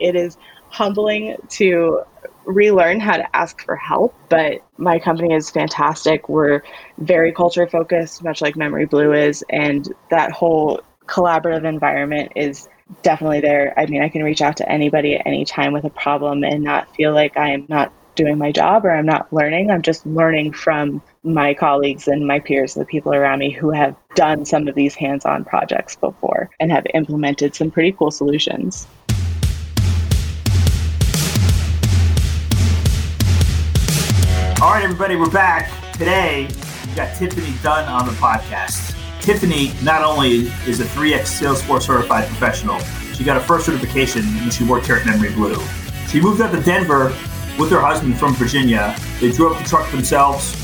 It is humbling to relearn how to ask for help, but my company is fantastic. We're very culture focused, much like Memory Blue is, and that whole collaborative environment is definitely there. I mean, I can reach out to anybody at any time with a problem and not feel like I am not doing my job or I'm not learning. I'm just learning from my colleagues and my peers, the people around me who have done some of these hands on projects before and have implemented some pretty cool solutions. All right, everybody, we're back. Today, we got Tiffany Dunn on the podcast. Tiffany not only is a 3X Salesforce certified professional, she got a first certification when she worked here at Memory Blue. She moved out to Denver with her husband from Virginia. They drove the truck themselves.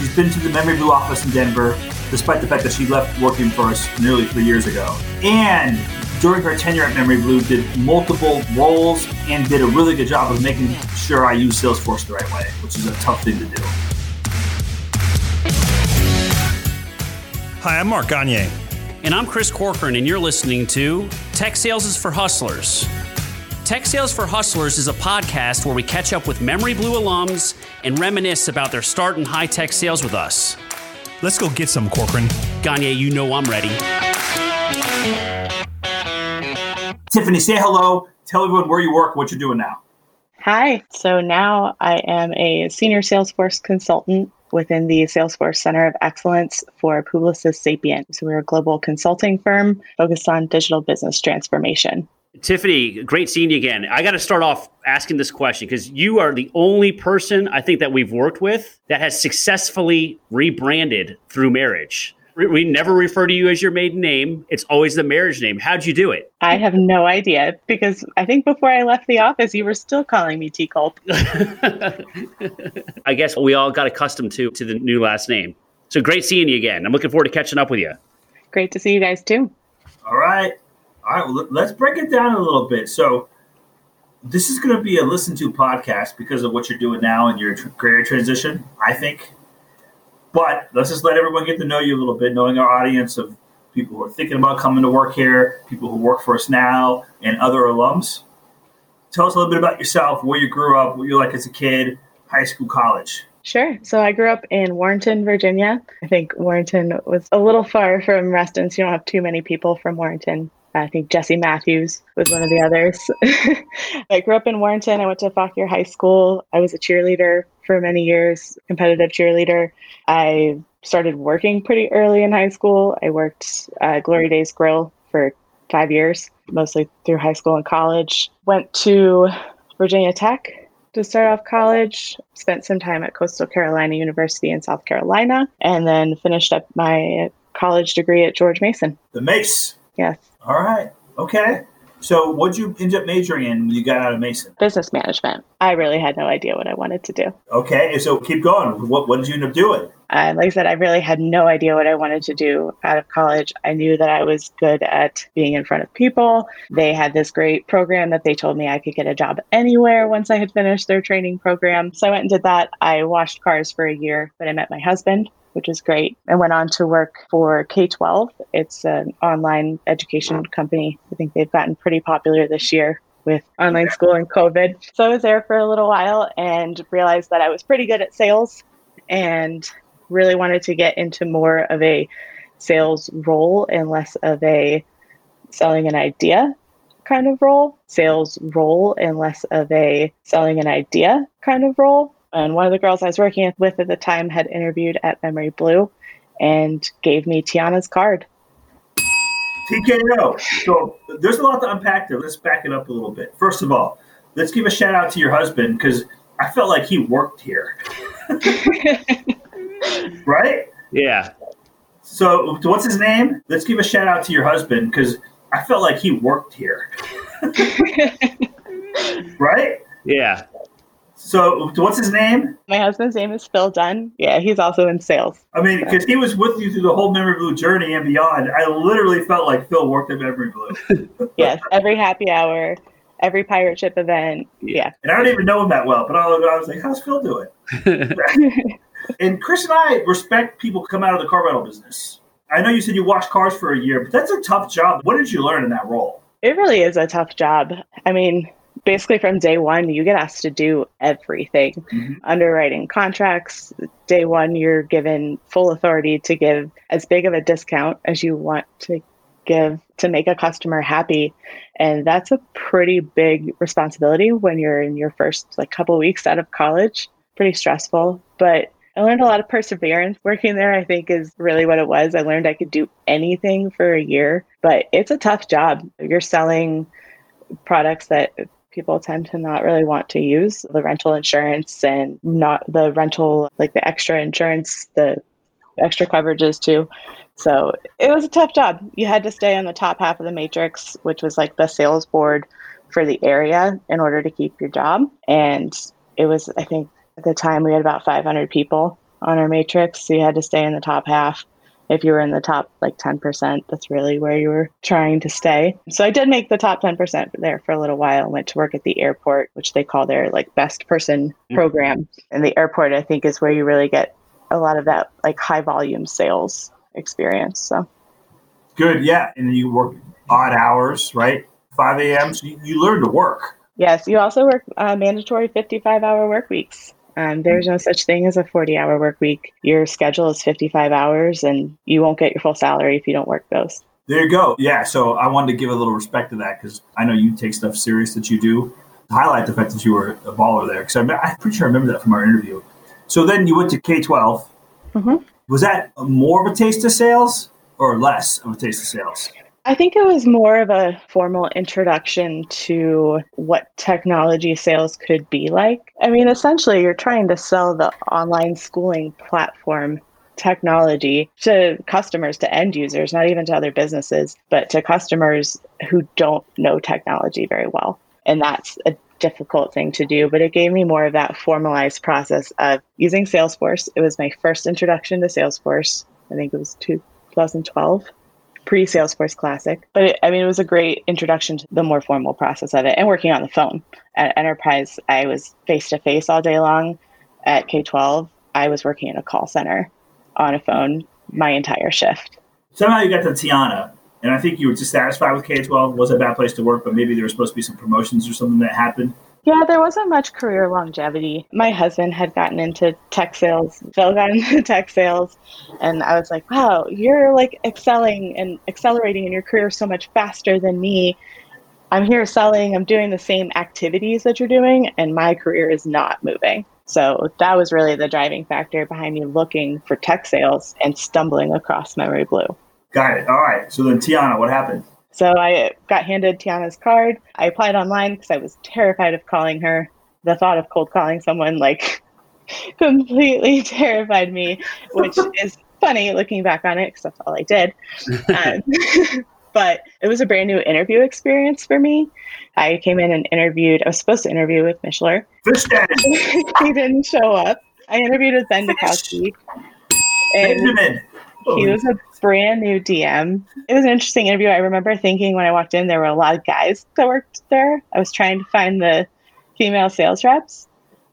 She's been to the Memory Blue office in Denver, despite the fact that she left working for us nearly three years ago. And during her tenure at Memory Blue, did multiple roles and did a really good job of making sure I use Salesforce the right way, which is a tough thing to do. Hi, I'm Mark Gagne. And I'm Chris Corcoran, and you're listening to Tech Sales is for Hustlers. Tech Sales for Hustlers is a podcast where we catch up with Memory Blue alums and reminisce about their start in high tech sales with us. Let's go get some, Corcoran. Gagne, you know I'm ready. Tiffany, say hello. Tell everyone where you work, what you're doing now. Hi. So now I am a senior Salesforce consultant within the Salesforce Center of Excellence for Publicis Sapient. So we're a global consulting firm focused on digital business transformation. Tiffany, great seeing you again. I got to start off asking this question because you are the only person I think that we've worked with that has successfully rebranded through marriage we never refer to you as your maiden name. It's always the marriage name. How'd you do it? I have no idea because I think before I left the office, you were still calling me T Culp. I guess we all got accustomed to to the new last name. So great seeing you again. I'm looking forward to catching up with you. Great to see you guys too. All right. All right. Well, let's break it down a little bit. So, this is going to be a listen to podcast because of what you're doing now and your career transition, I think. But let's just let everyone get to know you a little bit, knowing our audience of people who are thinking about coming to work here, people who work for us now, and other alums. Tell us a little bit about yourself, where you grew up, what you were like as a kid, high school, college. Sure. So I grew up in Warrenton, Virginia. I think Warrenton was a little far from Reston, so you don't have too many people from Warrenton. I think Jesse Matthews was one of the others. I grew up in Warrenton. I went to Fauquier High School. I was a cheerleader for many years, competitive cheerleader. I started working pretty early in high school. I worked at Glory Days Grill for five years, mostly through high school and college. Went to Virginia Tech to start off college, spent some time at Coastal Carolina University in South Carolina, and then finished up my college degree at George Mason. The Mace. Yes. All right. Okay. So, what'd you end up majoring in when you got out of Mason? Business management. I really had no idea what I wanted to do. Okay, so keep going. What, what did you end up doing? Uh, like I said, I really had no idea what I wanted to do out of college. I knew that I was good at being in front of people. They had this great program that they told me I could get a job anywhere once I had finished their training program. So I went and did that. I washed cars for a year, but I met my husband which is great. I went on to work for K 12. It's an online education company. I think they've gotten pretty popular this year with online school and COVID. So I was there for a little while and realized that I was pretty good at sales and really wanted to get into more of a sales role and less of a selling an idea kind of role, sales role and less of a selling an idea kind of role. And one of the girls I was working with at the time had interviewed at Memory Blue and gave me Tiana's card. TKO. So there's a lot to unpack there. Let's back it up a little bit. First of all, let's give a shout out to your husband because I felt like he worked here. right? Yeah. So what's his name? Let's give a shout out to your husband because I felt like he worked here. right? Yeah. So, what's his name? My husband's name is Phil Dunn. Yeah, he's also in sales. I mean, because he was with you through the whole Memory Blue journey and beyond. I literally felt like Phil worked at Memory Blue. yes, every happy hour, every pirate ship event. Yeah. And I don't even know him that well, but I was like, how's Phil doing? and Chris and I respect people come out of the car rental business. I know you said you washed cars for a year, but that's a tough job. What did you learn in that role? It really is a tough job. I mean, basically from day one, you get asked to do everything Mhm. underwriting contracts. Day one, you're given full authority to give as big of a discount as you want to give to make a customer happy. And that's a pretty big responsibility when you're in your first like couple weeks out of college. Pretty stressful, but I learned a lot of perseverance working there, I think is really what it was. I learned I could do anything for a year, but it's a tough job. You're selling products that people tend to not really want to use the rental insurance and not the rental, like the extra insurance, the extra coverages too. So it was a tough job. You had to stay on the top half of the matrix, which was like the sales board for the area in order to keep your job. And it was, I think, at the time we had about 500 people on our matrix. So you had to stay in the top half. If you were in the top like 10%, that's really where you were trying to stay. So I did make the top 10% there for a little while. and Went to work at the airport, which they call their like best person Mm. program. And the airport, I think, is where you really get a lot of that like high volume sales experience. So Good, yeah. And you work odd hours, right? 5 a.m. So you, you learn to work. yes, you also work uh, mandatory 55 hour work weeks. Um, there's no such thing as a 40 hour work week. Your schedule is 55 hours and you won't get your full salary if you don't work those. There you go. Yeah. So I wanted to give a little respect to that because I know you take stuff serious that you do. Highlight the fact that you were a baller there because I'm, I'm pretty sure I remember that from our interview. So then you went to K 12. Mhm. Was that more of a taste of sales or less of a taste of sales? I think it was more of a formal introduction to what technology sales could be like. I mean, essentially, you're trying to sell the online schooling platform technology to customers, to end users, not even to other businesses, but to customers who don't know technology very well. And that's a difficult thing to do, but it gave me more of that formalized process of using Salesforce. It was my first introduction to Salesforce. I think it was 2012 pre Salesforce Classic. But it, I mean, it was a great introduction to the more formal process of it and working on the phone. At Enterprise, I was face to face all day long. At K 12, I was working in a call center on a phone my entire shift. Somehow you got to Tiana, and I think you were dissatisfied with K 12. Was a bad place to work, but maybe there was supposed to be some promotions or something that happened. Yeah, there wasn't much career longevity. My husband had gotten into tech sales. Phil got into tech sales. And I was like, wow, you're like excelling and accelerating in your career so much faster than me. I'm here selling, I'm doing the same activities that you're doing, and my career is not moving. So that was really the driving factor behind me looking for tech sales and stumbling across Memory Blue. Got it. All right. So then Tiana, what happened? So I got handed Tiana's card. I applied online because I was terrified of calling her. The thought of cold calling someone like completely terrified me, which is funny looking back on it because that's all I did. Um, but it was a brand new interview experience for me. I came in and interviewed. I was supposed to interview with Mishler. He didn't show up. I interviewed with Ben Dukowski. And Benjamin. He was a brand new DM. It was an interesting interview. I remember thinking when I walked in, there were a lot of guys that worked there. I was trying to find the female sales reps,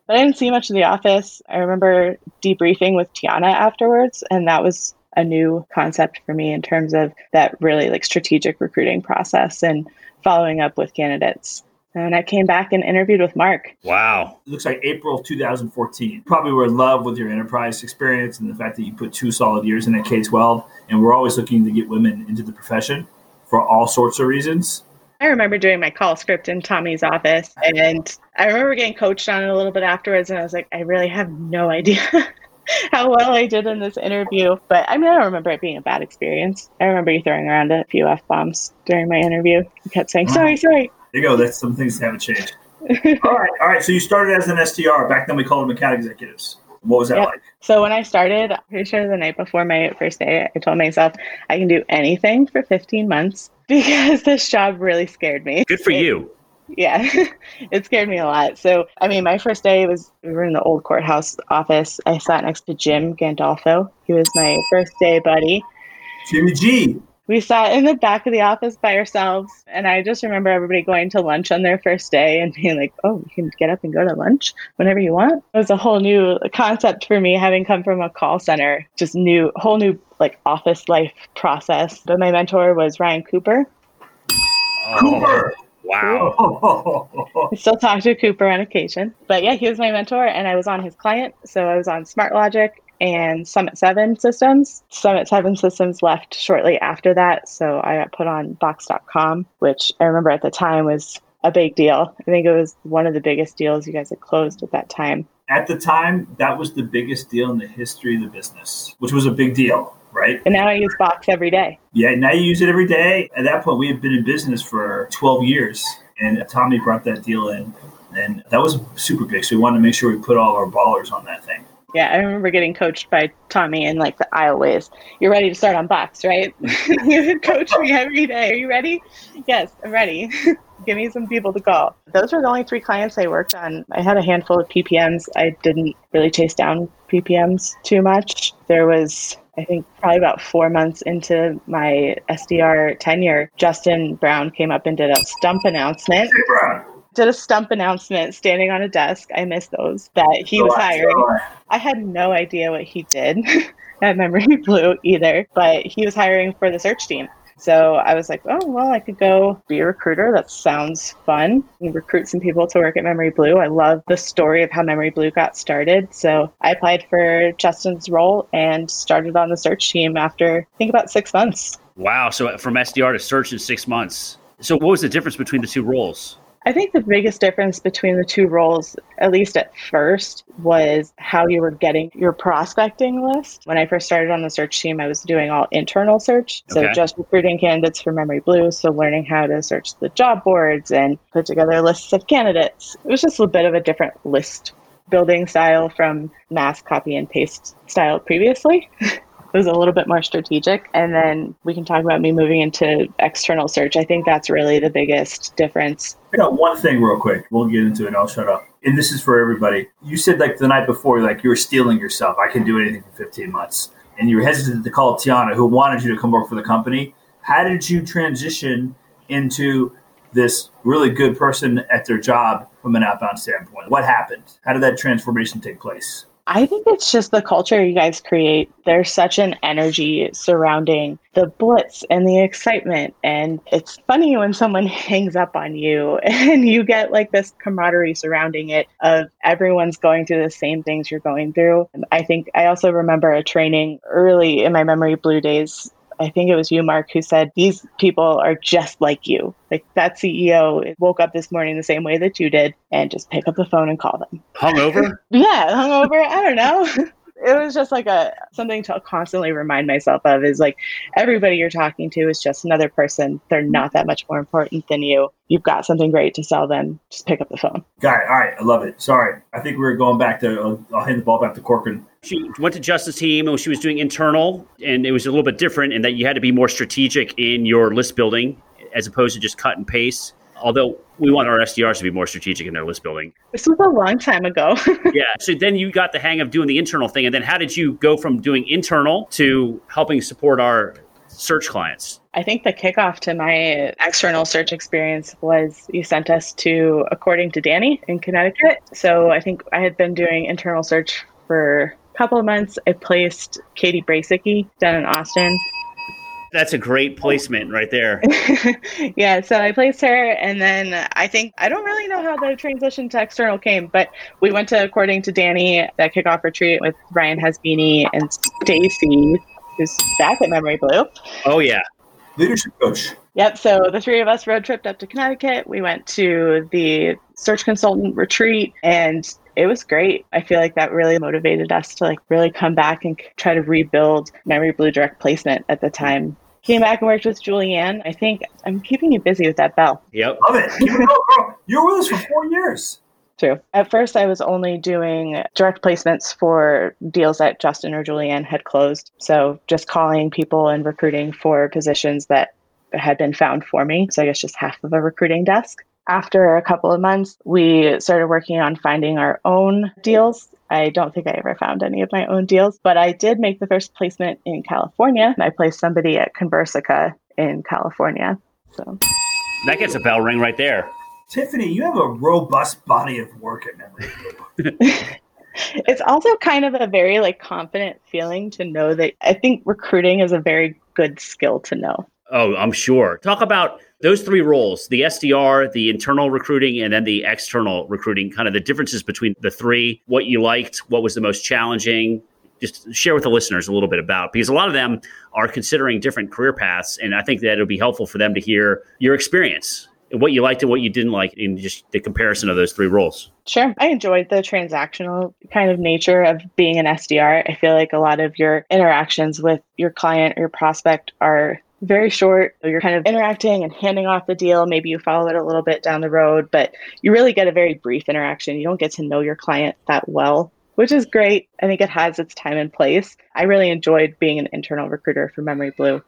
but I didn't see much of the office. I remember debriefing with Tiana afterwards, and that was a new concept for me in terms of that really like strategic recruiting process and following up with candidates. And I came back and interviewed with Mark. Wow. It looks like April of 2014. Probably were in love with your enterprise experience and the fact that you put two solid years in at K 12. And we're always looking to get women into the profession for all sorts of reasons. I remember doing my call script in Tommy's office, and I remember getting coached on it a little bit afterwards. And I was like, I really have no idea how well I did in this interview. But I mean, I don't remember it being a bad experience. I remember you throwing around a few f bombs during my interview. You kept saying, "Sorry, sorry." There you go. That's some things that haven't changed. all right. All right. So you started as an SDR. Back then we called them account executives. What was that Yep. like? So when I started, I'm pretty sure the night before my first day, I told myself I can do anything for 15 months because this job really scared me. Good for It- you. yeah it scared me a lot so i mean my first day was we were in the old courthouse office i sat next to jim gandolfo he was my first day buddy Jimmy G. we sat in the back of the office by ourselves and i just remember everybody going to lunch on their first day and being like oh you can get up and go to lunch whenever you want it was a whole new concept for me having come from a call center just new whole new like office life process but my mentor was ryan cooper Cooper. Wow. I still talk to Cooper on occasion. But yeah, he was my mentor and I was on his client. So I was on SmartLogic and Summit 7 systems. Summit 7 systems left shortly after that. So I got put on Box.com, which I remember at the time was a big deal. I think it was one of the biggest deals you guys had closed at that time. At the time, that was the biggest deal in the history of the business, which was a big deal, right? And now I use Box every day. Yeah, now you use it every day. At that point, we had been in business for 12 years, and Tommy brought that deal in, and that was super big. So we wanted to make sure we put all our ballers on that thing. Yeah, I remember getting coached by Tommy in like the aisleways. You're ready to start on Box, right? you would coach me every day. Are you ready? Yes, I'm ready. Give me some people to call. Those were the only three clients I worked on. I had a handful of PPMs. I didn't really chase down PPMs too much. There was I think probably about four months into my SDR tenure, Justin Brown came up and did a stump announcement. Hey, Brown. Did a stump announcement standing on a desk. I missed those that he was hiring. go on. I had no idea what he did at Memory Blue either, but he was hiring for the search team. So I was like, oh, well, I could go be a recruiter. That sounds fun. And recruit some people to work at Memory Blue. I love the story of how Memory Blue got started. So I applied for Justin's role and started on the search team after, I think, about six months. Wow. So from SDR to search in six months. So what was the difference between the two roles? I think the biggest difference between the two roles, at least at first, was how you were getting your prospecting list. When I first started on the search team, I was doing all internal search. So Okay. just recruiting candidates for Memory Blue. So learning how to search the job boards and put together lists of candidates. It was just a bit of a different list building style from mass copy and paste style previously. It was a little bit more strategic. And then we can talk about me moving into external search. I think that's really the biggest difference I got one thing real quick. We'll get into it and I'll shut up. And this is for everybody. You said like the night before, like you were steeling yourself. I can do anything for 15 months. And you were hesitant to call Tiana, who wanted you to come work for the company. How did you transition into this really good person at their job from an outbound standpoint? What happened? How did that transformation take place? I think it's just the culture you guys create. There's such an energy surrounding the blitz and the excitement. And it's funny when someone hangs up on you and you get like this camaraderie surrounding it of everyone's going through the same things you're going through. I think I also remember a training early in my memory blue days. I think it was you, Mark, who said, These people are just like you. Like that CEO woke up this morning the same way that you did and just pick up the phone and call them. Hungover? Yeah, hungover. I don't know. It was just like a something to constantly remind myself of is like everybody you're talking to is just another person. They're not that much more important than you. You've got something great to sell them. Just pick up the phone. Got it. All right. I love it. Sorry. I think we were going back to, I'll, I'll hand the ball back to Corcoran. She went to Justin's Team and she was doing internal, and it was a little bit different in that you had to be more strategic in your list building as opposed to just cut and paste. Although we want our SDRs to be more strategic in their list building. This was a long time ago. yeah. So then you got the hang of doing the internal thing. And then how did you go from doing internal to helping support our search clients? I think the kickoff to my external search experience was you sent us to According to Danny in Connecticut. So I think I had been doing internal search for couple of months. I placed Katie Brasicki down in Austin. That's a great placement right there. yeah, so I placed her, and then I think I don't really know how the transition to external came, but we went to According to Danny, that kickoff retreat with Ryan Hasbini and Stacy, who's back at Memory Blue. Oh, yeah. Leadership coach. Yep. So the three of us road tripped up to Connecticut. We went to the search consultant retreat and it was great. I feel like that really motivated us to like really come back and try to rebuild Memory Blue direct placement at the time. Came back and worked with Julianne. I think I'm keeping you busy with that bell. Yep. Love it. Keep it going, girl. You were with us for four years. True. At first, I was only doing direct placements for deals that Justin or Julianne had closed. So just calling people and recruiting for positions that had been found for me. So I guess just half of a recruiting desk. After a couple of months, we started working on finding our own deals. I don't think I ever found any of my own deals, but I did make the first placement in California. I placed somebody at Conversica in California. So That gets a bell ring right there. Tiffany, you have a robust body of work at Memory it's also kind of a very like confident feeling to know that I think recruiting is a very good skill to know. Oh, I'm sure. Talk about Those three roles, the SDR, the internal recruiting, and then the external recruiting, kind of the differences between the three, what you liked, what was the most challenging, just share with the listeners a little bit about because a lot of them are considering different career paths and i think that it'll be helpful for them to hear your experience what you liked and what you didn't like in just the comparison of those three roles Sure. I enjoyed the transactional kind of nature of being an SDR. I feel like a lot of your interactions with your client or your prospect are very short. You're kind of interacting and handing off the deal. Maybe you follow it a little bit down the road, but you really get a very brief interaction. You don't get to know your client that well which is great. I think it has its time and place. I really enjoyed being an internal recruiter for Memory Blue.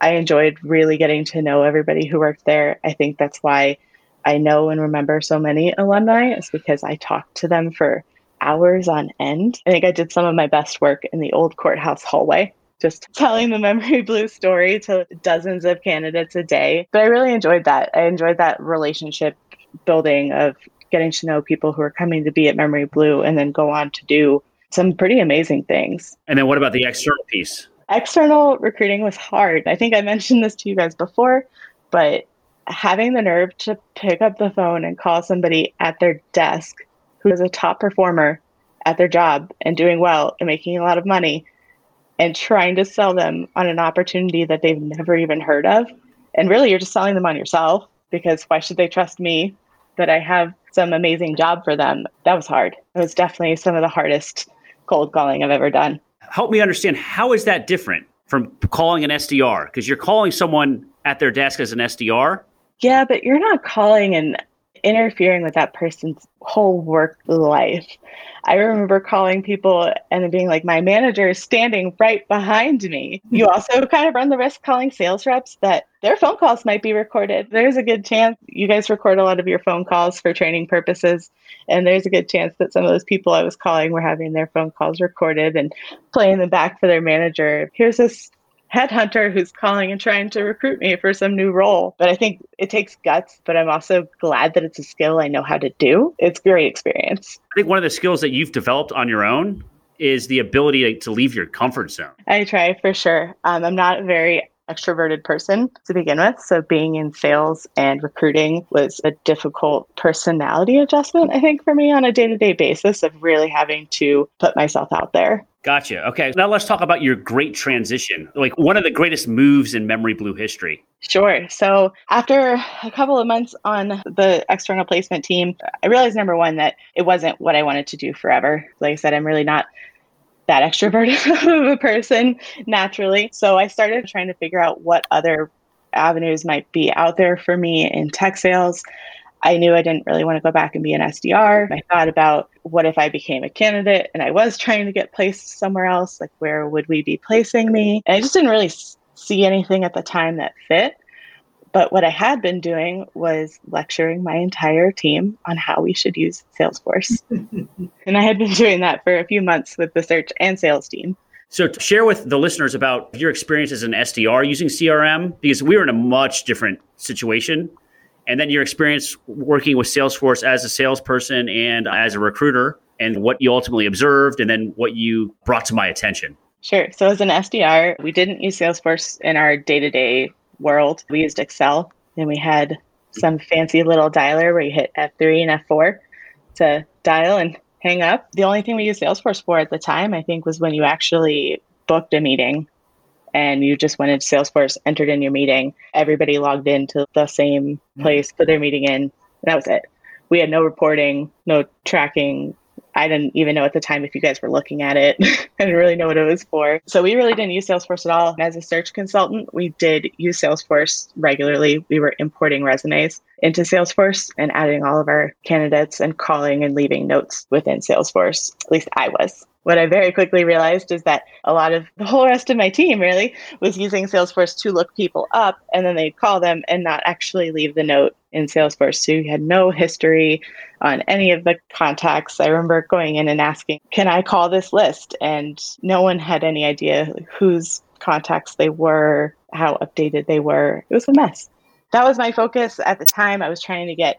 I enjoyed really getting to know everybody who worked there. I think that's why I know and remember so many alumni, is because I talked to them for hours on end. I think I did some of my best work in the old courthouse hallway, just telling the Memory Blue story to dozens of candidates a day. But I really enjoyed that. I enjoyed that relationship building of getting to know people who are coming to be at Memory Blue and then go on to do some pretty amazing things. And then what about the external piece? External recruiting was hard. I think I mentioned this to you guys before, but having the nerve to pick up the phone and call somebody at their desk who is a top performer at their job and doing well and making a lot of money and trying to sell them on an opportunity that they've never even heard of. And really, you're just selling them on yourself because why should they trust me that I have some amazing job for them. That was hard. It was definitely some of the hardest cold calling I've ever done. Help me understand how is that different from calling an SDR? Because you're calling someone at their desk as an SDR. Yeah, but you're not calling and interfering with that person's whole work life. I remember calling people and being like, my manager is standing right behind me. You also kind of run the risk calling sales reps that their phone calls might be recorded. There's a good chance you guys record a lot of your phone calls for training purposes. And there's a good chance that some of those people I was calling were having their phone calls recorded and playing them back for their manager. Here's this headhunter who's calling and trying to recruit me for some new role. But I think it takes guts, but I'm also glad that it's a skill I know how to do. It's great experience. I think one of the skills that you've developed on your own is the ability to, to leave your comfort zone. I try for sure. Um, I'm not very extroverted person to begin with. So being in sales and recruiting was a difficult personality adjustment, I think, for me on a day to day basis of really having to put myself out there. Gotcha. Okay. Now let's talk about your great transition. Like one of the greatest moves in Memory Blue history. Sure. So after a couple of months on the external placement team, I realized number one that it wasn't what I wanted to do forever. Like I said, I'm really not that extroverted of a person naturally. So I started trying to figure out what other avenues might be out there for me in tech sales. I knew I didn't really want to go back and be an SDR. I thought about what if I became a candidate and I was trying to get placed somewhere else? Like, where would we be placing me? And I just didn't really see anything at the time that fit. But what I had been doing was lecturing my entire team on how we should use Salesforce. and I had been doing that for a few months with the search and sales team. So, share with the listeners about your experience as an SDR using CRM, because we were in a much different situation. And then your experience working with Salesforce as a salesperson and as a recruiter, and what you ultimately observed, and then what you brought to my attention. Sure. So, as an SDR, we didn't use Salesforce in our day to day world. We used Excel and we had some fancy little dialer where you hit F3 and F4 to dial and hang up. The only thing we used Salesforce for at the time, I think, was when you actually booked a meeting and you just went into Salesforce, entered in your meeting, everybody logged into the same mm-hmm. place, put their meeting in, and that was it. We had no reporting, no tracking, I didn't even know at the time if you guys were looking at it. I didn't really know what it was for. So we really didn't use Salesforce at all. As a search consultant, we did use Salesforce regularly. We were importing resumes into Salesforce and adding all of our candidates and calling and leaving notes within Salesforce. At least I was what I very quickly realized is that a lot of the whole rest of my team really was using Salesforce to look people up and then they'd call them and not actually leave the note in Salesforce. So you had no history on any of the contacts. I remember going in and asking, Can I call this list? And no one had any idea whose contacts they were, how updated they were. It was a mess. That was my focus at the time. I was trying to get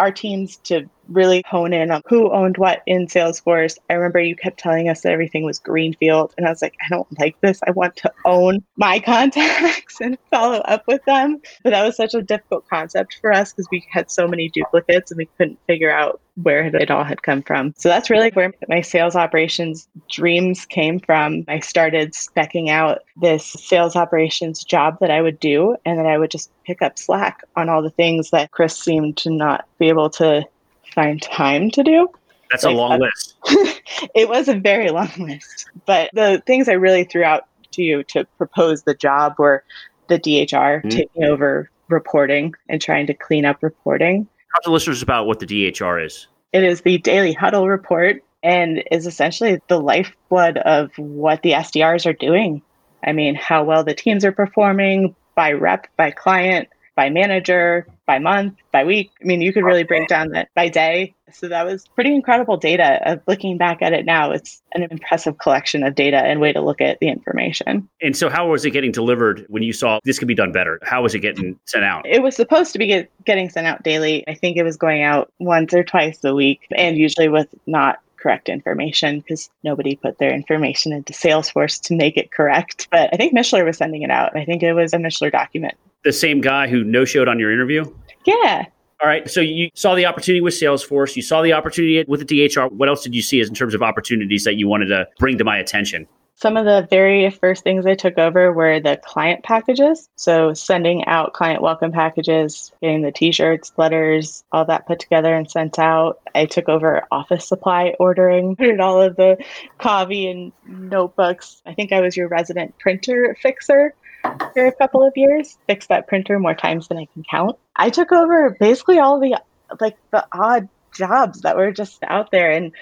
our teams to really hone in on who owned what in Salesforce. I remember you kept telling us that everything was greenfield. And I was like, I don't like this. I want to own my contacts and follow up with them. But that was such a difficult concept for us because we had so many duplicates and we couldn't figure out where it all had come from. So that's really where my sales operations dreams came from. I started specking out this sales operations job that I would do, and then I would just pick up slack on all the things that Chris seemed to not be able to find time to do. That's like, a long uh, list. it was a very long list. But the things I really threw out to you to propose the job were the DHR mm-hmm. taking over reporting and trying to clean up reporting. Talk to listeners about what the DHR is. It is the daily huddle report and is essentially the lifeblood of what the SDRs are doing. I mean, how well the teams are performing by rep, by client, by manager, by month, by week. I mean, you could really break down that by day. So that was pretty incredible data. Of looking back at it now, it's an impressive collection of data and way to look at the information. And so, how was it getting delivered when you saw this could be done better? How was it getting sent out? It was supposed to be get, getting sent out daily. I think it was going out once or twice a week, and usually with not correct information because nobody put their information into Salesforce to make it correct. But I think Mishler was sending it out. I think it was a Mishler document the same guy who no showed on your interview? Yeah. All right. So you saw the opportunity with Salesforce. You saw the opportunity with the DHR. What else did you see as in terms of opportunities that you wanted to bring to my attention? Some of the very first things I took over were the client packages. So sending out client welcome packages, getting the t-shirts, letters, all that put together and sent out. I took over office supply ordering, put all of the coffee and notebooks. I think I was your resident printer fixer for a couple of years, fixed that printer more times than I can count. I took over basically all the like the odd jobs that were just out there and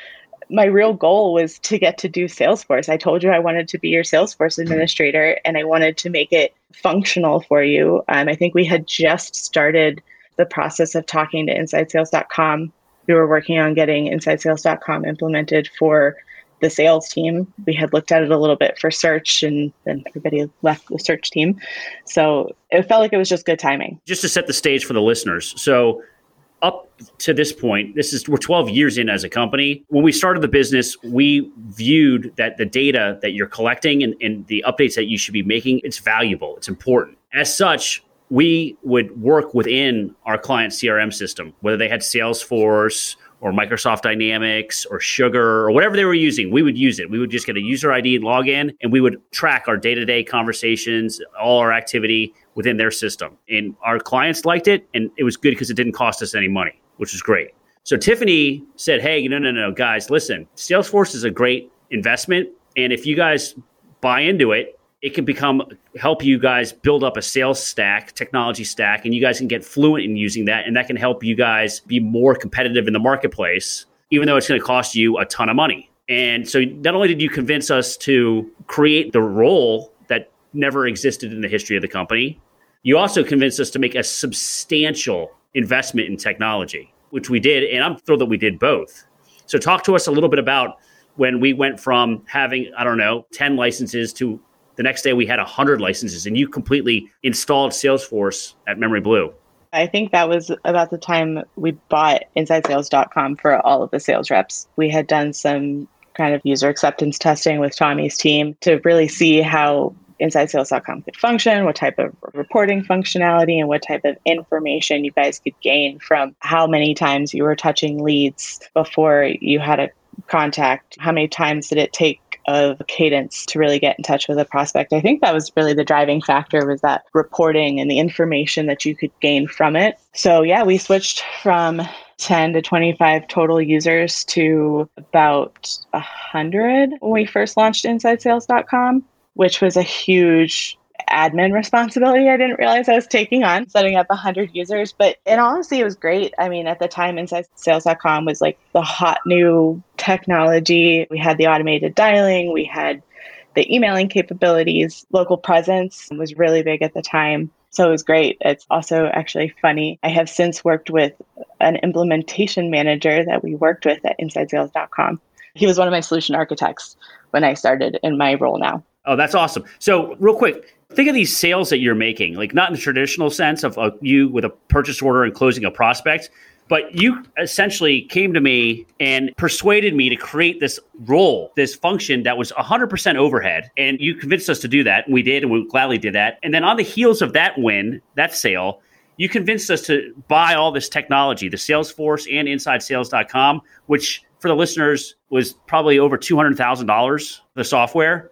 my real goal was to get to do Salesforce. I told you I wanted to be your Salesforce administrator and I wanted to make it functional for you. Um, I think we had just started the process of talking to InsideSales.com. We were working on getting InsideSales.com implemented for the sales team. We had looked at it a little bit for search and then everybody left the search team. So it felt like it was just good timing. Just to set the stage for the listeners. So up to this point, this is we're 12 years in as a company. When we started the business, we viewed that the data that you're collecting and, and the updates that you should be making, it's valuable, it's important. As such, we would work within our client CRM system, whether they had Salesforce or Microsoft Dynamics or Sugar or whatever they were using, we would use it. We would just get a user ID and log in, and we would track our day to day conversations, all our activity within their system. And our clients liked it, and it was good because it didn't cost us any money, which was great. So Tiffany said, Hey, no, no, no, guys, listen, Salesforce is a great investment. And if you guys buy into it, it can become help you guys build up a sales stack, technology stack, and you guys can get fluent in using that. And that can help you guys be more competitive in the marketplace, even though it's going to cost you a ton of money. And so not only did you convince us to create the role that never existed in the history of the company, you also convinced us to make a substantial investment in technology, which we did. And I'm thrilled that we did both. So talk to us a little bit about when we went from having, I don't know, 10 licenses to the next day we had 100 licenses and you completely installed Salesforce at Memory Blue. I think that was about the time we bought InsideSales.com for all of the sales reps. We had done some kind of user acceptance testing with Tommy's team to really see how InsideSales.com could function, what type of reporting functionality, and what type of information you guys could gain from how many times you were touching leads before you had a contact. How many times did it take of cadence to really get in touch with a prospect. I think that was really the driving factor was that reporting and the information that you could gain from it. So yeah, we switched from 10 to 25 total users to about 100 when we first launched InsideSales.com, which was a huge admin responsibility I didn't realize I was taking on, setting up 100 users. But in honesty, it was great. I mean, at the time, InsideSales.com was like the hot new technology. We had the automated dialing, we had the emailing capabilities, local presence was really big at the time. So it was great. It's also actually funny. I have since worked with an implementation manager that we worked with at InsideSales.com. He was one of my solution architects when I started in my role now. Oh, that's awesome. So, real quick, think of these sales that you're making, like not in the traditional sense of you with a purchase order and closing a prospect, But you essentially came to me and persuaded me to create this role, this function that was 100% overhead. And you convinced us to do that. And we did, and we gladly did that. And then on the heels of that win, that sale, you convinced us to buy all this technology, the Salesforce and InsideSales.com, which for the listeners was probably over $200,000, the software.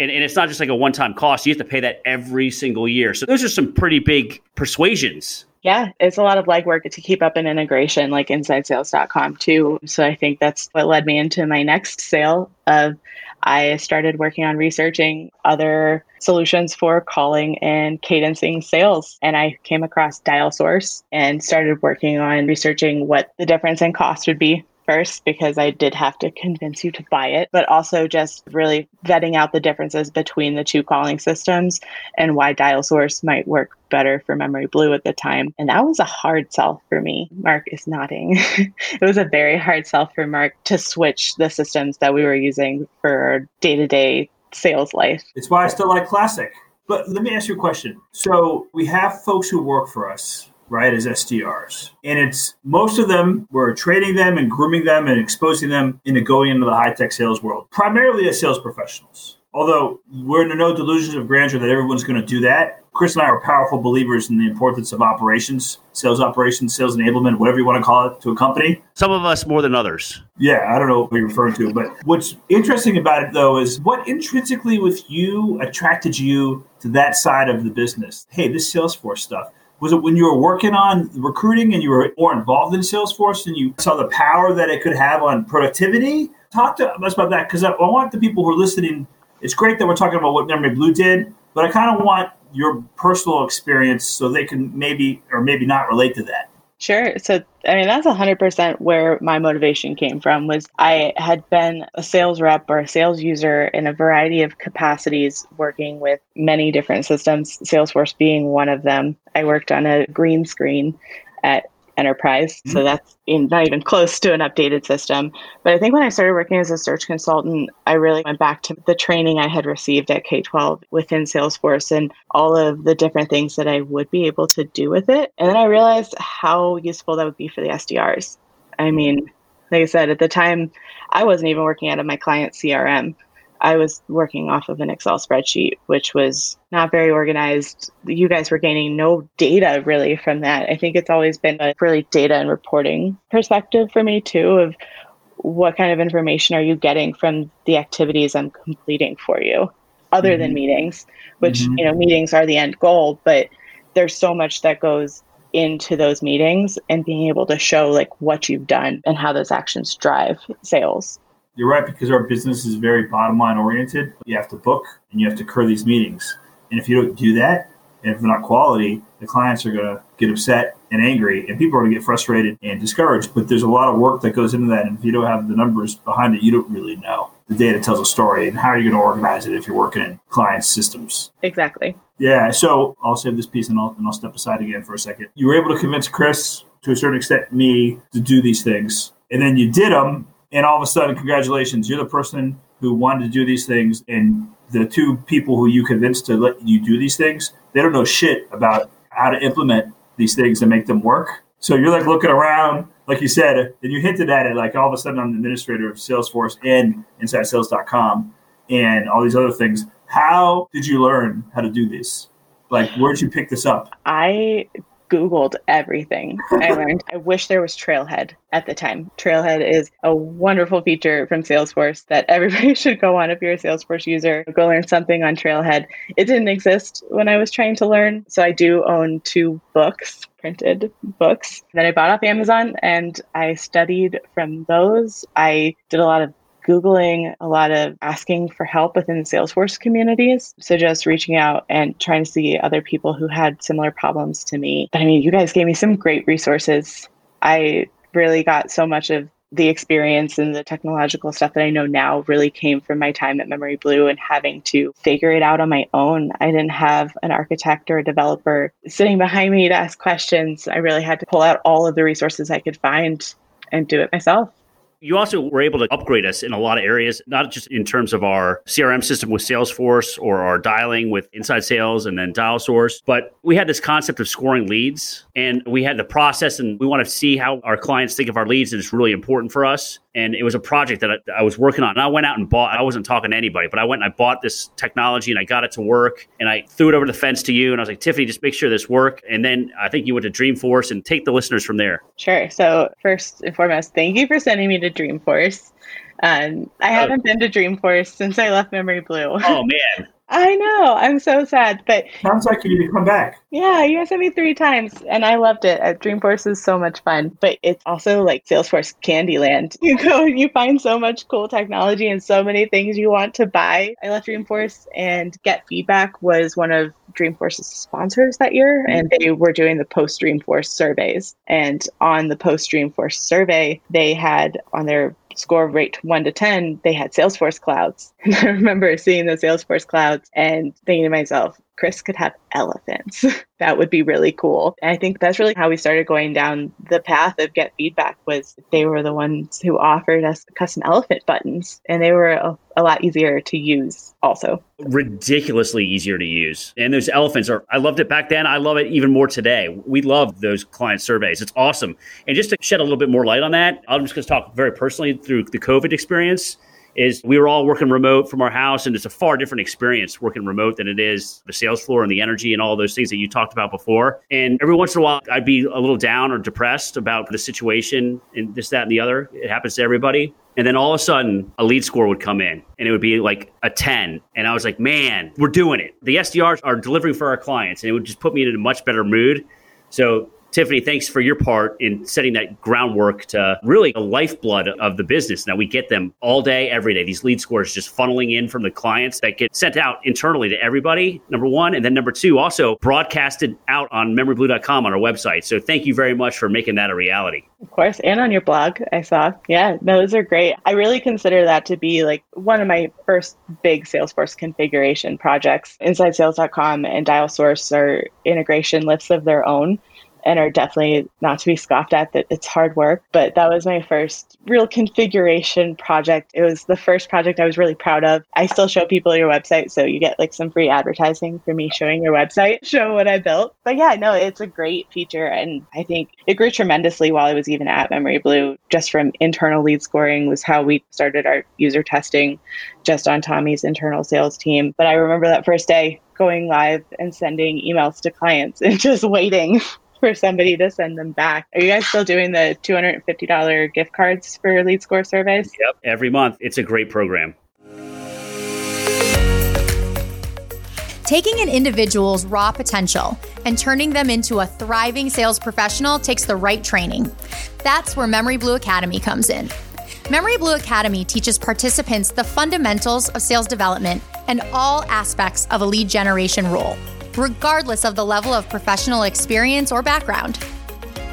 And, and it's not just like a one time cost. You have to pay that every single year. So those are some pretty big persuasions. Yeah, it's a lot of legwork to keep up an integration like InsideSales.com too. So I think that's what led me into my next sale of I started working on researching other solutions for calling and cadencing sales. And I came across DialSource and started working on researching what the difference in cost would be first because I did have to convince you to buy it, but also just really vetting out the differences between the two calling systems and why DialSource might work better for Memory Blue at the time. And that was a hard sell for me. Mark is nodding. it was a very hard sell for Mark to switch the systems that we were using for day to day sales life. It's why I still like Classic. But let me ask you a question. So we have folks who work for us right, as SDRs. And it's most of them, were training them and grooming them and exposing them into going into the high tech sales world, primarily as sales professionals. Although we're under no delusions of grandeur that everyone's going to do that. Chris and I are powerful believers in the importance of operations, sales operations, sales enablement, whatever you want to call it, to a company. Some of us more than others. Yeah, I don't know what you're referring to. But what's interesting about it, though, is what intrinsically with you attracted you to that side of the business? Hey, this Salesforce stuff was it when you were working on recruiting and you were more involved in Salesforce and you saw the power that it could have on productivity? Talk to us about that because I, want the people who are listening. It's great that we're talking about what Memory Blue did, but I kind of want your personal experience so they can maybe or maybe not relate to that. Sure. So, I mean, that's 100% where my motivation came from was I had been a sales rep or a sales user in a variety of capacities working with many different systems, Salesforce being one of them. I worked on a green screen at enterprise. So mm-hmm. that's in, not even close to an updated system. But I think when I started working as a search consultant, I really went back to the training I had received at K 12 within Salesforce and all of the different things that I would be able to do with it. And then I realized how useful that would be for the SDRs. I mean, like I said, at the time, I wasn't even working out of my client CRM. I was working off of an Excel spreadsheet, which was not very organized. You guys were gaining no data really from that. I think it's always been a really data and reporting perspective for me, too, of what kind of information are you getting from the activities I'm completing for you, other mm-hmm. than meetings, which, mm-hmm. you know, meetings are the end goal, but there's so much that goes into those meetings and being able to show like what you've done and how those actions drive sales. You're right because our business is very bottom line oriented. You have to book and you have to cur these meetings. And if you don't do that, and if they're not quality, the clients are going to get upset and angry, and people are going to get frustrated and discouraged. But there's a lot of work that goes into that. And if you don't have the numbers behind it, you don't really know. The data tells a story, and how are you going to organize it if you're working in client systems? Exactly. Yeah. So I'll save this piece and I'll, and I'll step aside again for a second. You were able to convince Chris, to a certain extent, me to do these things. And then you did them and all of a sudden, congratulations, you're the person who wanted to do these things, and the two people who you convinced to let you do these things, they don't know shit about how to implement these things and make them work. So you're like looking around, like you said, and you hinted at it, like all of a sudden I'm the administrator of Salesforce and InsideSales.com and all these other things. How did you learn how to do this? Like, where'd you pick this up? I Googled everything I learned. I wish there was Trailhead at the time. Trailhead is a wonderful feature from Salesforce that everybody should go on if you're a Salesforce user. Go learn something on Trailhead. It didn't exist when I was trying to learn. So I do own two books, printed books that I bought off Amazon and I studied from those. I did a lot of Googling a lot of asking for help within Salesforce communities. So just reaching out and trying to see other people who had similar problems to me. But I mean, you guys gave me some great resources. I really got so much of the experience and the technological stuff that I know now really came from my time at Memory Blue and having to figure it out on my own. I didn't have an architect or a developer sitting behind me to ask questions. I really had to pull out all of the resources I could find and do it myself. You also were able to upgrade us in a lot of areas, not just in terms of our CRM system with Salesforce or our dialing with Inside Sales and then Dial Source, but we had this concept of scoring leads and we had the process and we want to see how our clients think of our leads and it's really important for us and it was a project that I, I, was working on. And I went out and bought. I wasn't talking to anybody, but I went and I bought this technology and I got it to work. And I threw it over the fence to you, and I was like, Tiffany, just make sure this work. And then I think you went to Dreamforce and take the listeners from there. Sure. So first and foremost, thank you for sending me to Dreamforce. Um, I oh. haven't been to Dreamforce since I left Memory Blue. Oh man, I know. I'm so sad, but sounds like you need to come back. Yeah, you guys sent me three times, and I loved it. At Dreamforce is so much fun, but it's also like Salesforce Candyland. You go and you find so much cool technology and so many things you want to buy. I left Dreamforce, and Get Feedback was one of Dreamforce's sponsors that year, and they were doing the post Dreamforce surveys. And on the post Dreamforce survey, they had on their score rate one to 10, they had Salesforce clouds. And I remember seeing the Salesforce clouds and thinking to myself, Chris could have elephants. that would be really cool. And I think that's really how we started going down the path of get feedback was they were the ones who offered us custom elephant buttons and they were a, a lot easier to use also. Ridiculously easier to use. And those elephants are I loved it back then. I love it even more today. We love those client surveys. It's awesome. And just to shed a little bit more light on that, I'm just going to talk very personally through the COVID experience is we were all working remote from our house and it's a far different experience working remote than it is the sales floor and the energy and all those things that you talked about before. And every once in a while i'd be a little down or depressed about the situation and this that and the other. It happens to everybody. And then all of a sudden a lead score would come in and it would be like a 10 and i was like man we're doing it. The sdrs are delivering for our clients and it would just put me in a much better mood. So Tiffany, thanks for your part in setting that groundwork to really the lifeblood of the business. Now we get them all day, every day. These lead scores just funneling in from the clients that get sent out internally to everybody, number one. And then number two, also broadcasted out on memoryblue.com on our website. So thank you very much for making that a reality. Of course. And on your blog, I saw. Yeah, no, those are great. I really consider that to be like one of my first big Salesforce configuration projects. InsideSales.com and DialSource are integration lists of their own and are definitely not to be scoffed at that it's hard work. But that was my first real configuration project. It was the first project I was really proud of. I still show people your website, so you get like some free advertising for me showing your website, show what I built. But yeah, no, it's a great feature. And I think it grew tremendously while I was even at Memory Blue, just from internal lead scoring was how we started our user testing just on Tommy's internal sales team. But I remember that first day going live and sending emails to clients and just waiting for somebody to send them back. Are you guys still doing the $250 gift cards for lead score surveys? Yep, every month. It's a great program. Taking an individual's raw potential and turning them into a thriving sales professional takes the right training. That's where Memory Blue Academy comes in. Memory Blue Academy teaches participants the fundamentals of sales development and all aspects of a lead generation role regardless of the level of professional experience or background.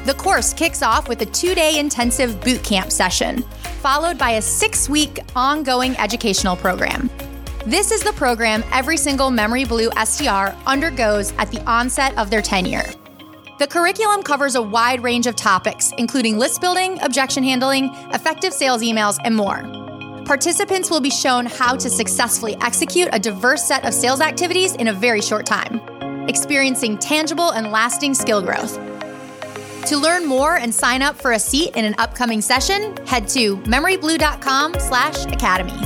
The course kicks off with a two day intensive boot camp session, followed by a six week ongoing educational program. This is the program every single Memory Blue SDR undergoes at the onset of their tenure. The curriculum covers a wide range of topics, including list building, objection handling, effective sales emails, and more. Participants will be shown how to successfully execute a diverse set of sales activities in a very short time, experiencing tangible and lasting skill growth. To learn more and sign up for a seat in an upcoming session, head to memoryblue.com/academy.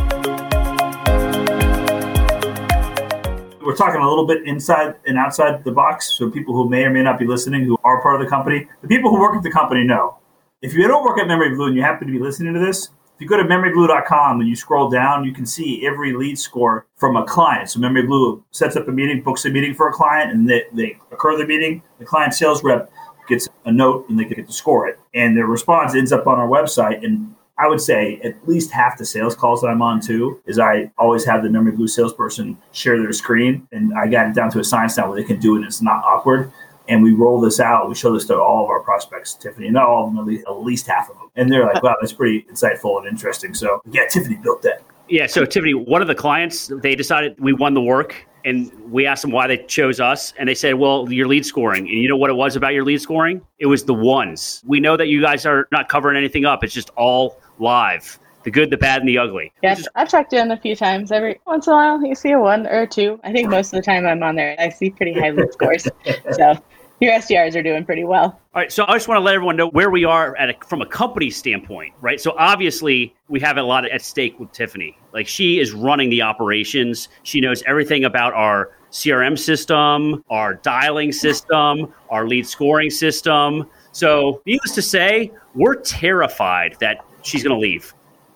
We're talking a little bit inside and outside the box, so people who may or may not be listening who are part of the company, the people who work at the company know. If you don't work at Memory Blue and you happen to be listening to this, if you go to memoryblue.com and you scroll down, you can see every lead score from a client. So Memory Blue sets up a meeting, books a meeting for a client, and they, they occur the meeting. The client sales rep gets a note and they get to score it. And their response ends up on our website. And I would say at least half the sales calls that I'm on too is I always have the Memory Blue salesperson share their screen. And I got it down to a science now where they can do it and it's not awkward and we roll this out. We show this to all of our prospects, Tiffany, not all of them, at least, at least half of them. And they're like, wow, that's pretty insightful and interesting. So, yeah, Tiffany built that. Yeah. So, Tiffany, one of the clients, they decided we won the work and we asked them why they chose us, and they said, "Well, your lead scoring." And you know what it was about your lead scoring? It was the ones. We know that you guys are not covering anything up; it's just all live. The good, the bad, and the ugly. Yes, is- I've checked in a few times. Every once in a while, you see a one or a two. I think most of the time I'm on there, I see pretty high lead scores. So your SDRs are doing pretty well. All right, so I just want to let everyone know where we are at a, from a company standpoint, right? So obviously, we have a lot at stake with Tiffany. Like she is running the operations. She knows everything about our CRM system, our dialing system, our lead scoring system. So, needless to say, we're terrified that she's going to leave.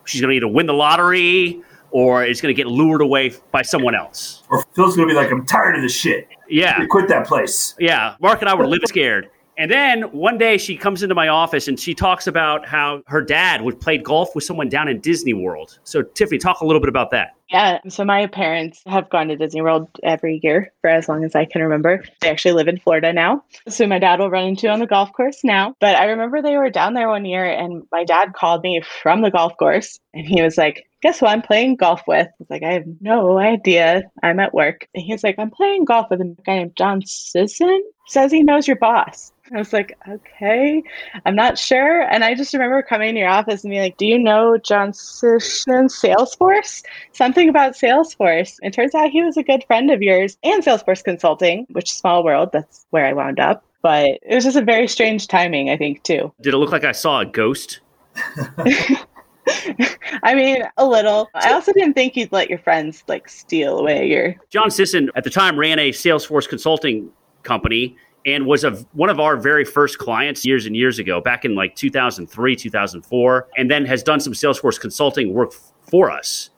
She's going to either win the lottery or is going to get lured away by someone else. Or Phil's gonna be like, I'm tired of this shit. Yeah. Quit that place. Yeah, Mark and I were living scared. And then one day she comes into my office and she talks about how her dad would play golf with someone down in Disney World. So Tiffany, talk a little bit about that. Yeah, so my parents have gone to Disney World every year for as long as I can remember. They actually live in Florida now. So my dad will run into on the golf course now. But I remember they were down there one year and my dad called me from the golf course and he was like, Guess who I'm playing golf with? I was like, I have no idea. I'm at work. And he's like, I'm playing golf with a guy named John Sisson. Says he knows your boss. I was like, okay, I'm not sure. And I just remember coming to your office and being like, do you know John Sisson Salesforce? Something about Salesforce. It turns out he was a good friend of yours and Salesforce Consulting, which small world. That's where I wound up. But it was just a very strange timing, I think, too. Did it look like I saw a ghost? I mean, a little. I also didn't think you'd let your friends like steal away your. John Sisson at the time ran a Salesforce consulting company and was a, one of our very first clients years and years ago, back in like 2003, 2004, and then has done some Salesforce consulting work f- for us.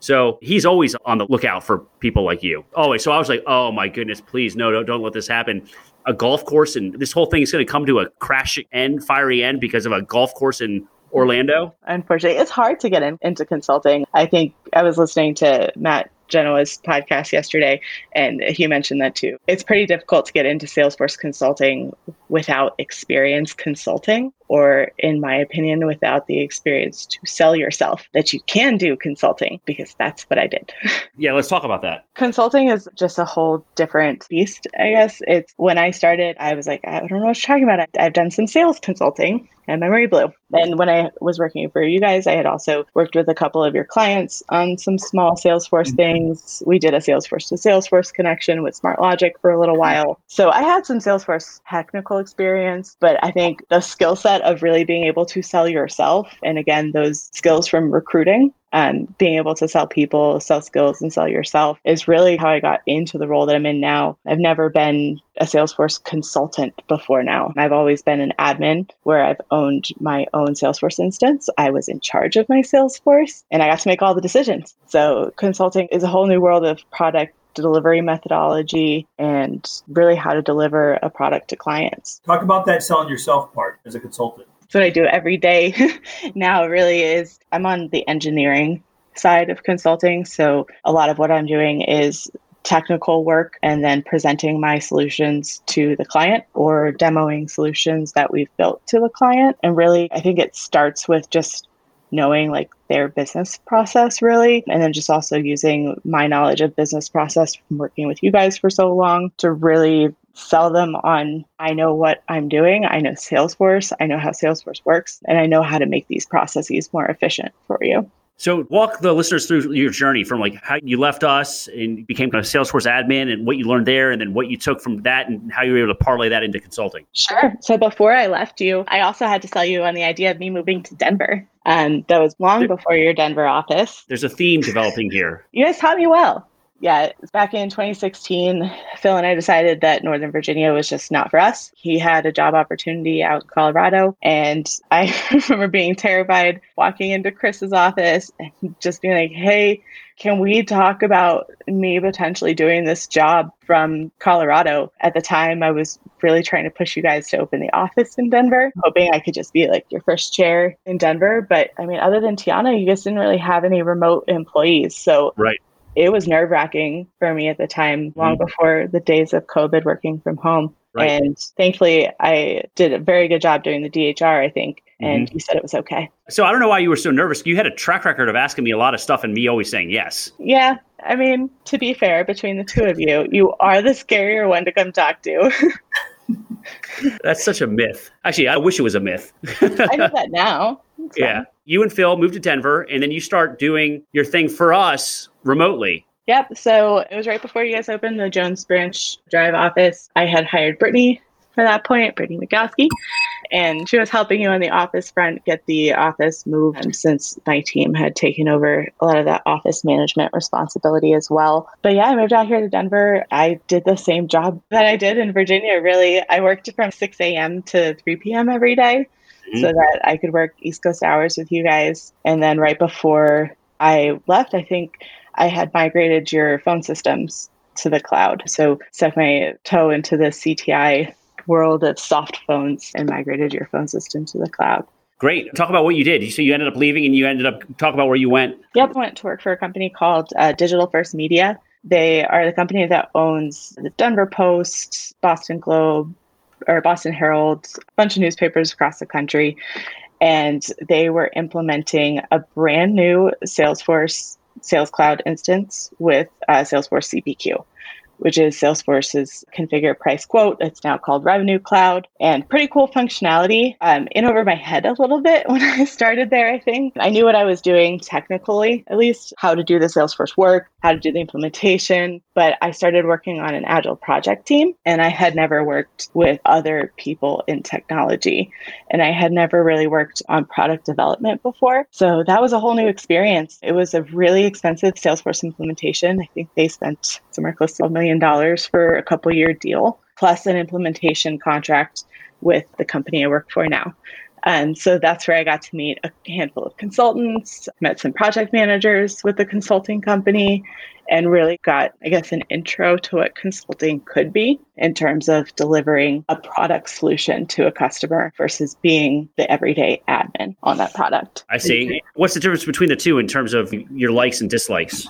So he's always on the lookout for people like you. Always. So I was like, oh my goodness, please, no, don't, don't let this happen. A golf course and this whole thing is going to come to a crash end, fiery end because of a golf course in Orlando. Unfortunately, it's hard to get in, into consulting. I think I was listening to Matt Genoa's podcast yesterday, and he mentioned that too. It's pretty difficult to get into Salesforce consulting without experience consulting, or in my opinion, without the experience to sell yourself that you can do consulting, because that's what I did. Yeah, let's talk about that. consulting is just a whole different beast, I guess. It's when I started, I was like, I don't know what you're talking about. I've done some sales consulting at Memory Blue. And when I was working for you guys, I had also worked with a couple of your clients on some small Salesforce mm-hmm. things. We did a Salesforce to Salesforce connection with Smart Logic for a little while. So I had some Salesforce technical experience, but I think the skill set of really being able to sell yourself, and again, those skills from recruiting and being able to sell people, sell skills, and sell yourself is really how I got into the role that I'm in now. I've never been a Salesforce consultant before now. I've always been an admin where I've owned my own Salesforce instance. I was in charge of my Salesforce and I got to make all the decisions. So, consulting is a whole new world of product delivery methodology and really how to deliver a product to clients. Talk about that selling yourself part as a consultant. That's what I do every day now, really is I'm on the engineering side of consulting. So a lot of what I'm doing is technical work and then presenting my solutions to the client or demoing solutions that we've built to the client. And really, I think it starts with just knowing like their business process really and then just also using my knowledge of business process from working with you guys for so long to really sell them on I know what I'm doing. I know Salesforce. I know how Salesforce works, and I know how to make these processes more efficient for you. So walk the listeners through your journey from like how you left us and became a Salesforce admin and what you learned there and then what you took from that and how you were able to parlay that into consulting. Sure. So before I left you, I also had to sell you on the idea of me moving to Denver. And that was long before your Denver office. There's a theme developing here. You guys taught me well. Yeah, back in 2016, Phil and I decided that Northern Virginia was just not for us. He had a job opportunity out in Colorado, and I remember being terrified walking into Chris's office and just being like, hey, can we talk about me potentially doing this job from Colorado? At the time, I was really trying to push you guys to open the office in Denver, hoping I could just be like your first chair in Denver. But I mean, other than Tiana, you guys didn't really have any remote employees. So Right. It was nerve wracking for me at the time, long Mhm. before the days of COVID working from home. Right. And thankfully, I did a very good job doing the DHR, I think. And Mm-hmm. you said it was okay. So I don't know why you were so nervous. You had a track record of asking me a lot of stuff and me always saying yes. Yeah. I mean, to be fair, between the two of you, you are the scarier one to come talk to. That's such a myth. Actually, I wish it was a myth. I know that now. It's yeah. fine. You and Phil moved to Denver, and then you start doing your thing for us remotely. Yep. So it was right before you guys opened the Jones Branch Drive office. I had hired Brittany for that point, Brittany McGoskey, and she was helping you on the office front get the office moved um, since my team had taken over a lot of that office management responsibility as well. But yeah, I moved out here to Denver. I did the same job that I did in Virginia, really. I worked from 6 a.m. to 3 p.m. every day so that I could work East Coast hours with you guys. And then right before I left, I think I had migrated your phone systems to the cloud. So stuck my toe into the CTI world of soft phones and migrated your phone system to the cloud. Great. Talk about what you did. So you ended up leaving, and you ended up talk about where you went. Yep, I went to work for a company called uh, Digital First Media. They are the company that owns the Denver Post, Boston Globe, or Boston Herald, a bunch of newspapers across the country. And they were implementing a brand new Salesforce Sales Cloud instance with uh, Salesforce CPQ, which is Salesforce's configure price quote. It's now called Revenue Cloud and pretty cool functionality. Um, in over my head a little bit when I started there, I think. I knew what I was doing technically, at least how to do the Salesforce work, how to do the implementation. But I started working on an agile project team and I had never worked with other people in technology. And I had never really worked on product development before. So that was a whole new experience. It was a really expensive Salesforce implementation. I think they spent somewhere close to a million dollars for a couple year deal, plus an implementation contract with the company I work for now. And so that's where I got to meet a handful of consultants, met some project managers with the consulting company, and really got, I guess, an intro to what consulting could be in terms of delivering a product solution to a customer versus being the everyday admin on that product. I see. What's the difference between the two in terms of your likes and dislikes?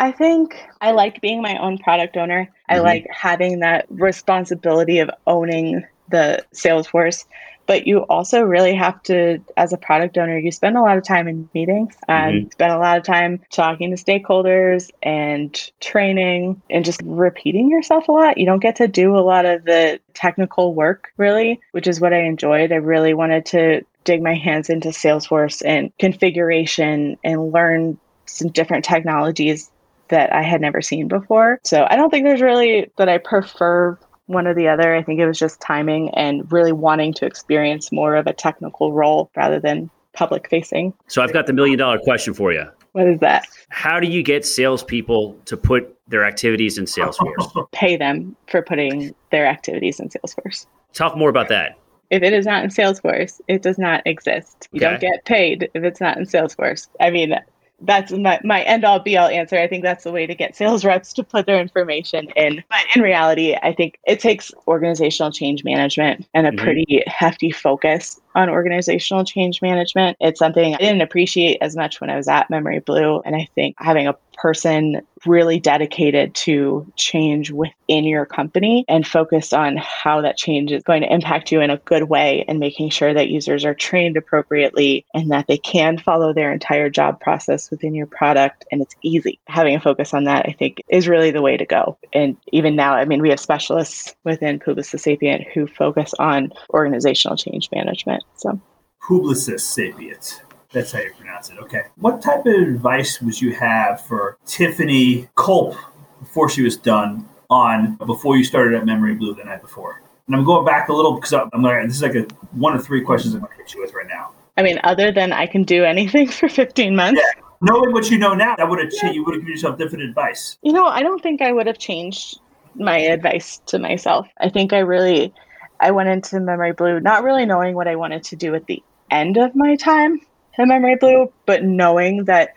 I think I like being my own product owner. I Mhm. like having that responsibility of owning the Salesforce. But you also really have to, as a product owner, you spend a lot of time in meetings and spend a lot of time talking to stakeholders and training and just repeating yourself a lot. You don't get to do a lot of the technical work, really, which is what I enjoyed. I really wanted to dig my hands into Salesforce and configuration and learn some different technologies that I had never seen before. So I don't think there's really that I prefer one or the other. I think it was just timing and really wanting to experience more of a technical role rather than public facing. So I've got the million dollar question for you. What is that? How do you get salespeople to put their activities in Salesforce? Pay them for putting their activities in Salesforce. Talk more about that. If it is not in Salesforce, it does not exist. You don't get paid if it's not in Salesforce. I mean, that's my, my end all be all answer. I think that's the way to get sales reps to put their information in. But in reality, I think it takes organizational change management and a Mhm. pretty hefty focus on organizational change management. It's something I didn't appreciate as much when I was at Memory Blue. And I think having a person really dedicated to change within your company and focused on how that change is going to impact you in a good way and making sure that users are trained appropriately and that they can follow their entire job process within your product and it's easy. Having a focus on that, I think, is really the way to go. And even now, I mean, we have specialists within Publicis Sapient who focus on organizational change management. So Publicis sapient. That's how you pronounce it. Okay. What type of advice would you have for Tiffany Culp before she was done on before you started at Memory Blue the night before? And I'm going back a little because I'm like this is like a one of three questions I'm going to hit you with right now. I mean, other than I can do anything for 15 months, Yeah. Knowing what you know now, that would have changed. You would have given yourself different advice. You know, I don't think I would have changed my advice to myself. I think I really I went into Memory Blue not really knowing what I wanted to do at the end of my time in Memory Blue, but knowing that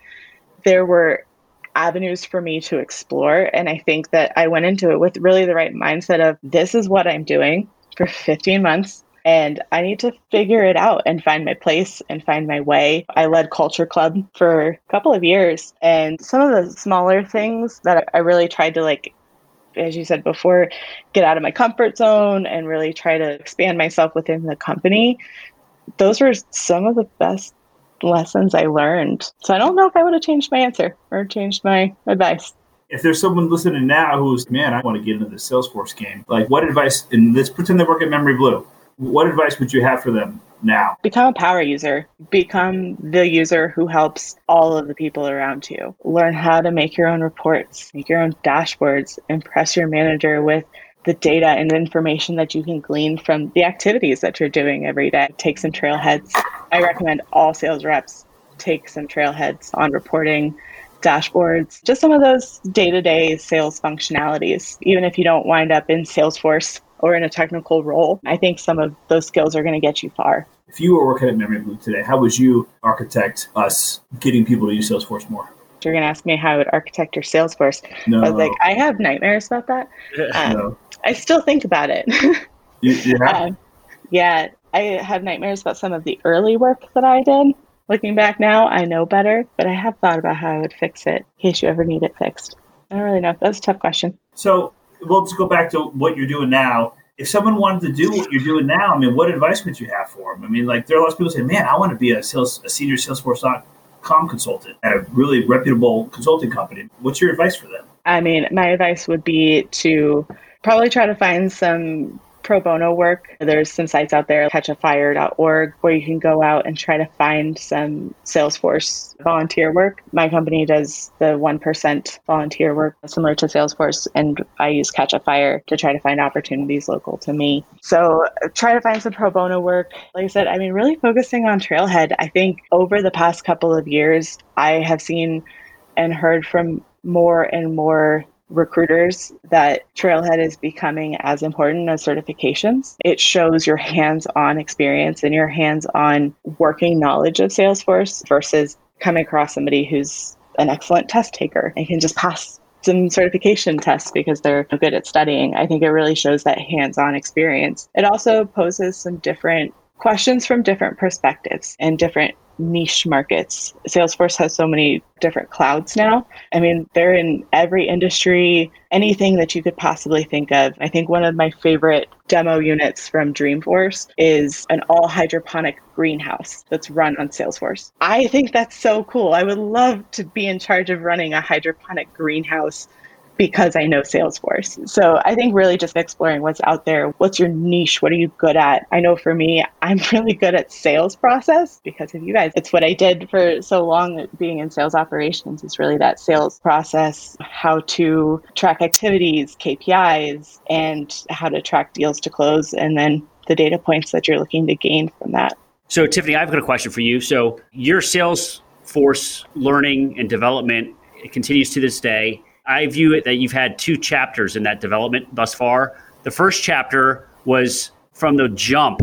there were avenues for me to explore and I think that I went into it with really the right mindset of this is what I'm doing for 15 months and I need to figure it out and find my place and find my way. I led Culture Club for a couple of years, and some of the smaller things that I really tried to like as you said before, get out of my comfort zone and really try to expand myself within the company. Those were some of the best lessons I learned. So I don't know if I would have changed my answer or changed my advice. if there's someone listening now who's, man, I want to get into the Salesforce game, like what advice, and let's pretend they work at Memory Blue, what advice would you have for them now? Become a power user. Become the user who helps all of the people around you. Learn how to make your own reports, make your own dashboards, impress your manager with the data and information that you can glean from the activities that you're doing every day. Take some trailheads. I recommend all sales reps take some trailheads on reporting dashboards, just some of those day to day sales functionalities. Even if you don't wind up in Salesforce or in a technical role, I think some of those skills are going to get you far. If you were working at Memory Blue today, how would you architect us getting people to use Salesforce more? You're going to ask me how I would architect your Salesforce. No. I was like, I have nightmares about that. Um, no. I still think about it. you, you have? Um, yeah, I have nightmares about some of the early work that I did. Looking back now, I know better, but I have thought about how I would fix it in case you ever need it fixed. I don't really know. That's a tough question. So we'll just go back to what you're doing now. If someone wanted to do what you're doing now, I mean, what advice would you have for them? I mean, like there are lots of people say, "Man, I want to be a sales, a senior Salesforce.com consultant at a really reputable consulting company." What's your advice for them? I mean, my advice would be to probably try to find some pro bono work. There's some sites out there, catchafire.org, where you can go out and try to find some Salesforce volunteer work. My company does the 1% volunteer work similar to Salesforce, and I use Catchafire to try to find opportunities local to me. So try to find some pro bono work. Like I said, I mean, really focusing on Trailhead. I think over the past couple of years, I have seen and heard from more and more recruiters that Trailhead is becoming as important as certifications. It shows your hands on experience and your hands on working knowledge of Salesforce versus coming across somebody who's an excellent test taker and can just pass some certification tests because they're good at studying. I think it really shows that hands on experience. It also poses some different questions from different perspectives and different niche markets. Salesforce has so many different clouds now. I mean, they're in every industry, anything that you could possibly think of. I think one of my favorite demo units from Dreamforce is an all hydroponic greenhouse that's run on Salesforce. I think that's so cool. I would love to be in charge of running a hydroponic greenhouse because I know Salesforce. So I think really just exploring what's out there. What's your niche? What are you good at? I know for me, I'm really good at sales process because of you guys. It's what I did for so long being in sales operations is really that sales process, how to track activities, KPIs, and how to track deals to close, and then the data points that you're looking to gain from that. So, Tiffany, I've got a question for you. So, your Salesforce learning and development continues to this day I view it that you've had two chapters in that development thus far. The first chapter was from the jump.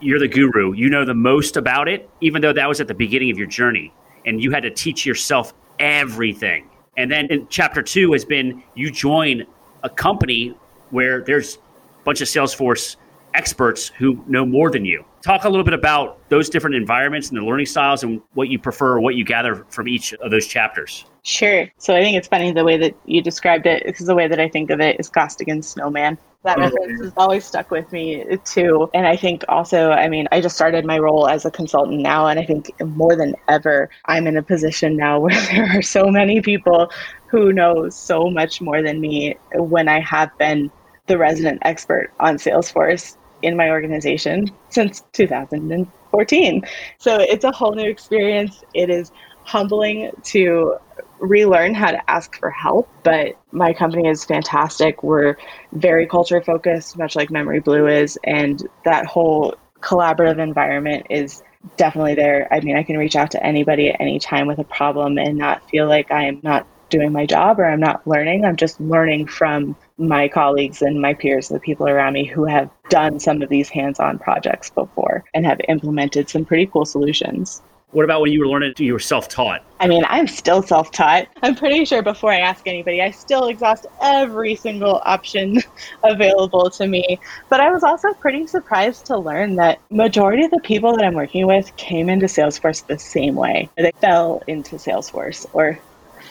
You're the guru. You know the most about it, even though that was at the beginning of your journey. And you had to teach yourself everything. And then in chapter two has been you join a company where there's a bunch of Salesforce experts who know more than you. Talk a little bit about those different environments and the learning styles and what you prefer or what you gather from each of those chapters. Sure. So I think it's funny the way that you described it, because the way that I think of it is Costigan Snowman. That mm-hmm. reference has always stuck with me too. And I think also, I mean, I just started my role as a consultant now, and I think more than ever, I'm in a position now where there are so many people who know so much more than me when I have been the resident expert on Salesforce in my organization since 2014. So it's a whole new experience. It is humbling to relearn how to ask for help, but my company is fantastic. We're very culture focused, much like Memory Blue is, and that whole collaborative environment is definitely there. I mean, I can reach out to anybody at any time with a problem and not feel like I am not doing my job or I'm not learning. I'm just learning from my colleagues and my peers, the people around me who have done some of these hands on projects before and have implemented some pretty cool solutions. What about when you were learning, you were self taught? I mean, I'm still self taught. I'm pretty sure before I ask anybody, I still exhaust every single option available to me. But I was also pretty surprised to learn that majority of the people that I'm working with came into Salesforce the same way. They fell into Salesforce or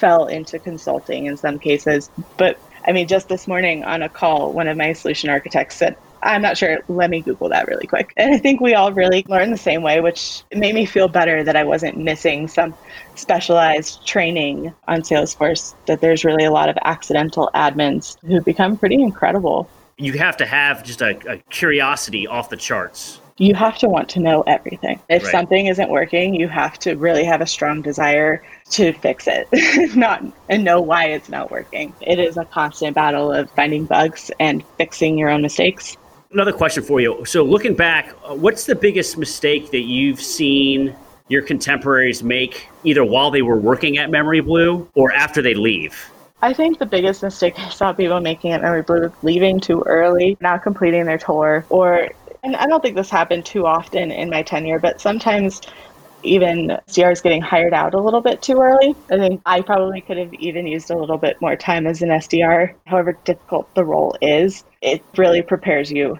fell into consulting in some cases. But I mean, just this morning on a call, one of my solution architects said, I'm not sure. Let me Google that really quick. And I think we all really learn the same way, which made me feel better that I wasn't missing some specialized training on Salesforce, that there's really a lot of accidental admins who become pretty incredible. You have to have just a, a curiosity off the charts. You have to want to know everything. If Right. something isn't working, you have to really have a strong desire to fix it, not and know why it's not working. It is a constant battle of finding bugs and fixing your own mistakes. Another question for you. So, looking back, uh, what's the biggest mistake that you've seen your contemporaries make either while they were working at Memory Blue or after they leave? I think the biggest mistake I saw people making at Memory Blue is leaving too early, not completing their tour, or, and I don't think this happened too often in my tenure, but sometimes even SDRs getting hired out a little bit too early. I think I probably could have even used a little bit more time as an SDR. However difficult the role is, it really prepares you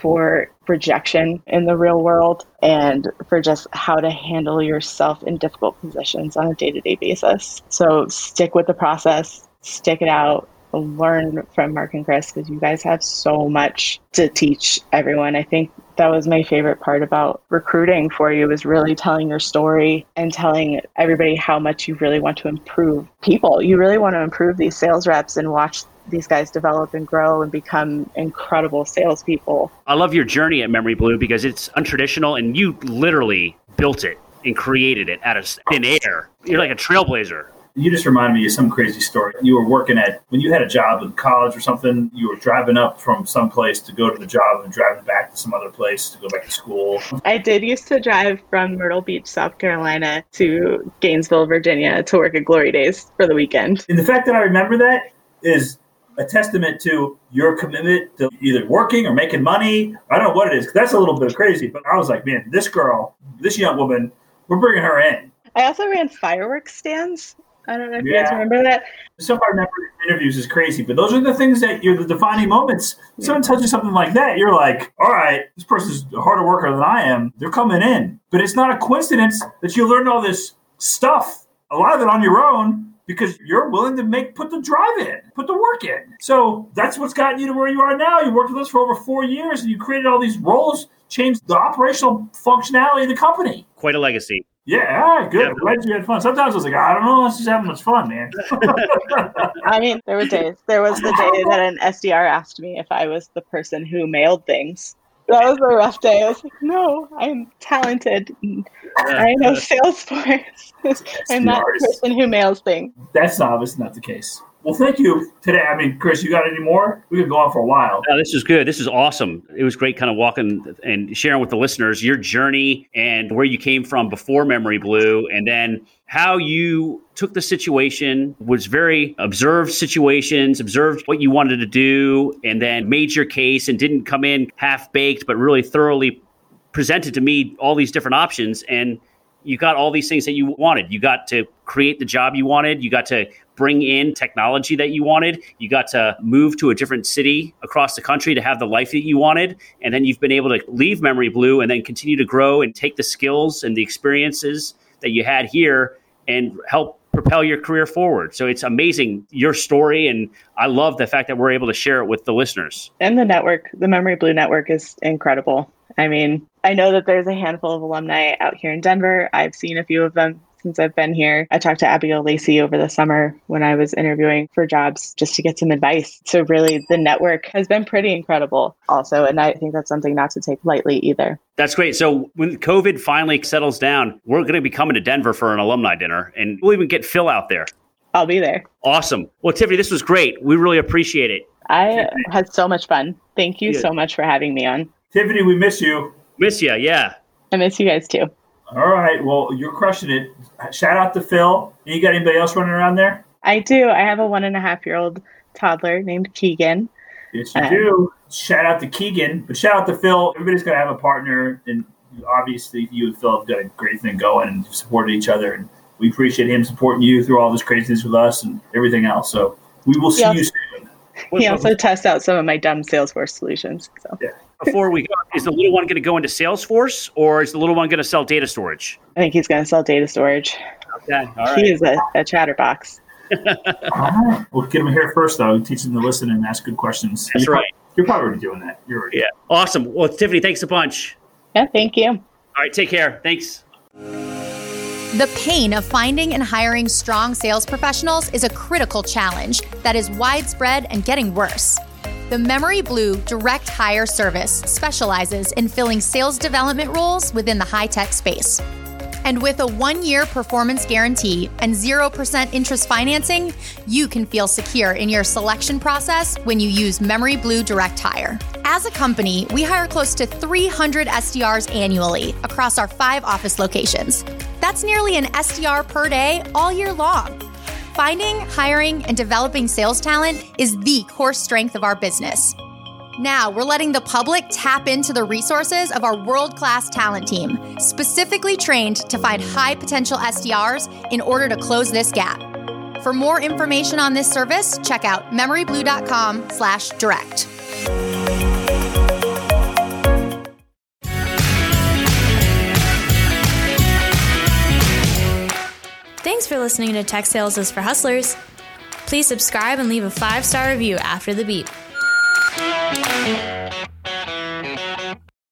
for rejection in the real world and for just how to handle yourself in difficult positions on a day to day basis. So stick with the process, stick it out, learn from Mark and Chris because you guys have so much to teach everyone. I think that was my favorite part about recruiting for you was really telling your story and telling everybody how much you really want to improve people. You really want to improve these sales reps and watch these guys develop and grow and become incredible salespeople. I love your journey at Memory Blue because it's untraditional and you literally built it and created it out of thin air. You're like a trailblazer. You just reminded me of some crazy story. You were working at when you had a job in college or something. You were driving up from some place to go to the job and driving back to some other place to go back to school. I did used to drive from Myrtle Beach, South Carolina to Gainesville, Virginia to work at Glory Days for the weekend. And the fact that I remember that is a testament to your commitment to either working or making money. I don't know what it is. That's a little bit crazy, but I was like, man, this girl, this young woman, we're bringing her in. I also ran fireworks stands. I don't know if you guys remember that. Some of our member interviews is crazy, but those are the things that you're the defining moments. Someone tells you something like that, you're like, all right, this person's a harder worker than I am. They're coming in. But it's not a coincidence that you learned all this stuff, a lot of it on your own, because you're willing to make put the drive in, put the work in. So that's what's gotten you to where you are now. You worked with us for over four years and you created all these roles, changed the operational functionality of the company. Quite a legacy. Yeah, all right, good. Yeah. I'm glad you had fun. Sometimes I was like, I don't know, let's just having much fun, man. I mean, there were days. There was the day that an SDR asked me if I was the person who mailed things. That was a rough day. I was like, no, I'm talented. I know Salesforce. I'm not the person who mails things. That's obviously not the case. Well, thank you today. I mean, Chris, you got any more? We could go on for a while. No, this is good. This is awesome. It was great kind of walking and sharing with the listeners your journey and where you came from before Memory Blue and then how you took the situation, was very observed situations, observed what you wanted to do, and then made your case and didn't come in half baked, but really thoroughly presented to me all these different options and you got all these things that you wanted. You got to create the job you wanted. You got to bring in technology that you wanted. You got to move to a different city across the country to have the life that you wanted. And then you've been able to leave Memory Blue and then continue to grow and take the skills and the experiences that you had here and help propel your career forward. So it's amazing your story. And I love the fact that we're able to share it with the listeners. And the network, the Memory Blue network is incredible. I mean, I know that there's a handful of alumni out here in Denver. I've seen a few of them since I've been here. I talked to Abigail Lacey over the summer when I was interviewing for jobs just to get some advice. So, really, the network has been pretty incredible, also. And I think that's something not to take lightly either. That's great. So when COVID finally settles down, we're going to be coming to Denver for an alumni dinner and we'll even get Phil out there. I'll be there. Awesome. Well, Tiffany, this was great. We really appreciate it. I had so much fun. Thank you Yeah. so much for having me on. Tiffany, we miss you. Miss you. yeah. I miss you guys too. All right. Well, you're crushing it. Shout out to Phil. You got anybody else running around there? I do. I have a one and a half year old toddler named Keegan. Yes, you Uh, do. Shout out to Keegan, but shout out to Phil. Everybody's got to have a partner, and obviously, you and Phil have got a great thing going and supported each other. And we appreciate him supporting you through all this craziness with us and everything else. So we will see Yeah. you soon. He also tests out some of my dumb Salesforce solutions. So Before we go, is the little one going to go into Salesforce or is the little one going to sell data storage? I think he's going to sell data storage. Okay. All He is a, a chatterbox. All right. We'll get him here first, though. Teach him to listen and ask good questions. That's You right. You're probably already doing that. You're already. Yeah. Awesome. Well, Tiffany, thanks a bunch. Yeah, thank you. All right. Take care. Thanks. The pain of finding and hiring strong sales professionals is a critical challenge that is widespread and getting worse. The Memory Blue Direct Hire Service specializes in filling sales development roles within the high tech space. And with a one year performance guarantee and 0% interest financing, you can feel secure in your selection process when you use Memory Blue Direct Hire. As a company, we hire close to 300 SDRs annually across our five office locations. That's nearly an SDR per day all year long. Finding, hiring, and developing sales talent is the core strength of our business. Now, we're letting the public tap into the resources of our world class talent team, specifically trained to find high potential SDRs in order to close this gap. For more information on this service, check out memoryblue.com slash direct. Thanks for listening to Tech Sales is for Hustlers. Please subscribe and leave a five star review after the beep.